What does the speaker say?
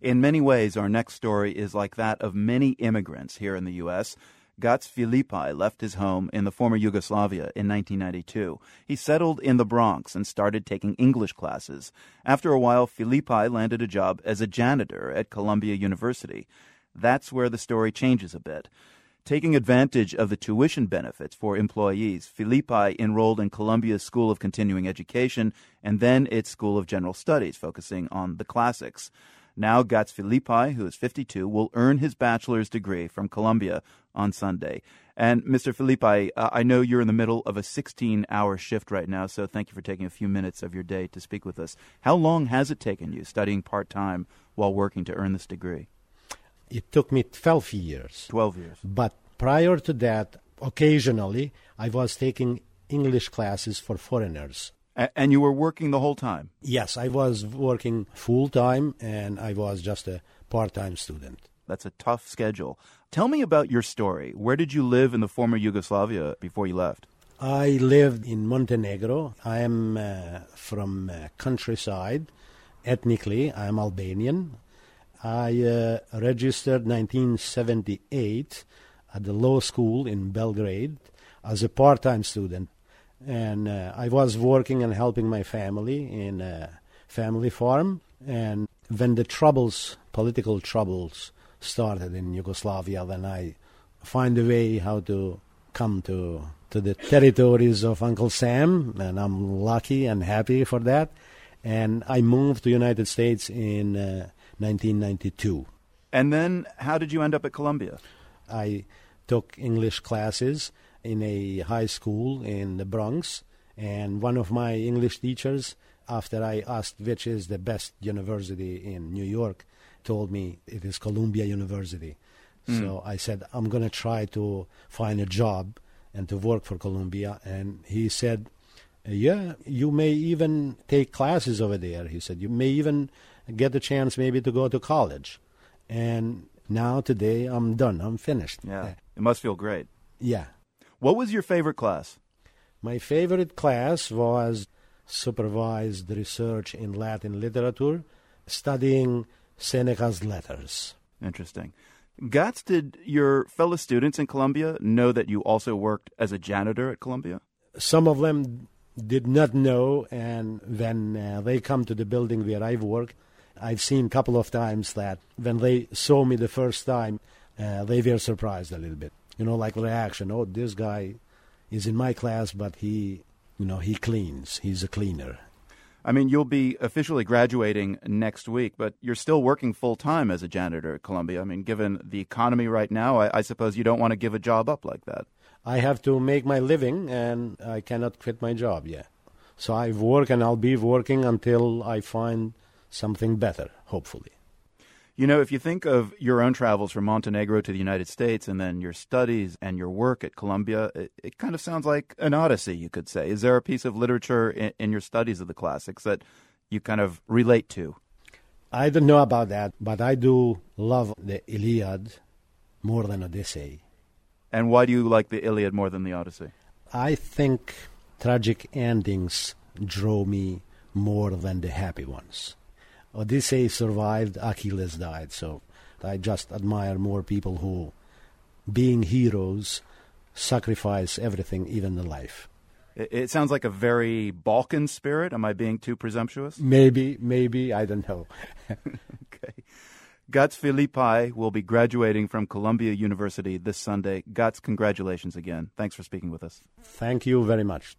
In many ways, our next story is like that of many immigrants here in the U.S. Gac Filipaj left his home in the former Yugoslavia in 1992. He settled in the Bronx and started taking English classes. After a while, Filipaj landed a job as a janitor at Columbia University. That's where the story changes a bit. Taking advantage of the tuition benefits for employees, Filipaj enrolled in Columbia's School of Continuing Education and then its School of General Studies, focusing on the classics. Now, Gac Filipaj, who is 52, will earn his bachelor's degree from Columbia on Sunday. And Mr. Filipaj, uh, I know you're in the middle of a 16 hour shift right now, so thank you for taking a few minutes of your day to speak with us. How long has it taken you studying part time while working to earn this degree? It took me 12 years. 12 years. But prior to that, occasionally, I was taking English classes for foreigners. And you were working the whole time? Yes, I was working full time and I was just a part time student. That's a tough schedule. Tell me about your story. Where did you live in the former Yugoslavia before you left? I lived in Montenegro. I am uh, from uh, countryside. Ethnically, I am Albanian. I uh, registered 1978 at the law school in Belgrade as a part-time student and uh, I was working and helping my family in a family farm. And when the troubles, political troubles, started in Yugoslavia, then I find a way how to come to to the territories of Uncle Sam, and I'm lucky and happy for that. And I moved to United States in uh, 1992. And then, how did you end up at Columbia? I took English classes in a high school in the Bronx, and one of my English teachers, after I asked which is the best university in New York, told me it is Columbia University. Mm. So I said, I'm going to try to find a job and to work for Columbia. And he said, Yeah, you may even take classes over there. He said, You may even get a chance maybe to go to college. And now, today, I'm done. I'm finished. Yeah. It must feel great. Yeah. What was your favorite class? My favorite class was supervised research in Latin literature, studying Seneca's letters. Interesting. Gac, did your fellow students in Columbia know that you also worked as a janitor at Columbia? Some of them did not know, and when uh, they come to the building where I've worked, I've seen a couple of times that when they saw me the first time, uh, they were surprised a little bit you know, like reaction. Oh, this guy is in my class, but he, you know, he cleans. He's a cleaner. I mean, you'll be officially graduating next week, but you're still working full time as a janitor at Columbia. I mean, given the economy right now, I, I, suppose you don't want to give a job up like that. I have to make my living, and I cannot quit my job yet. So I work, and I'll be working until I find something better, hopefully. You know, if you think of your own travels from Montenegro to the United States and then your studies and your work at Columbia, it, it kind of sounds like an odyssey, you could say. Is there a piece of literature in, in your studies of the classics that you kind of relate to? I don't know about that, but I do love the Iliad more than Odyssey. And why do you like the Iliad more than the Odyssey? I think tragic endings draw me more than the happy ones. Odysseus survived, Achilles died. So I just admire more people who, being heroes, sacrifice everything, even the life. It sounds like a very Balkan spirit. Am I being too presumptuous? Maybe, maybe. I don't know. okay. Gac Filipaj will be graduating from Columbia University this Sunday. Gac, congratulations again. Thanks for speaking with us. Thank you very much.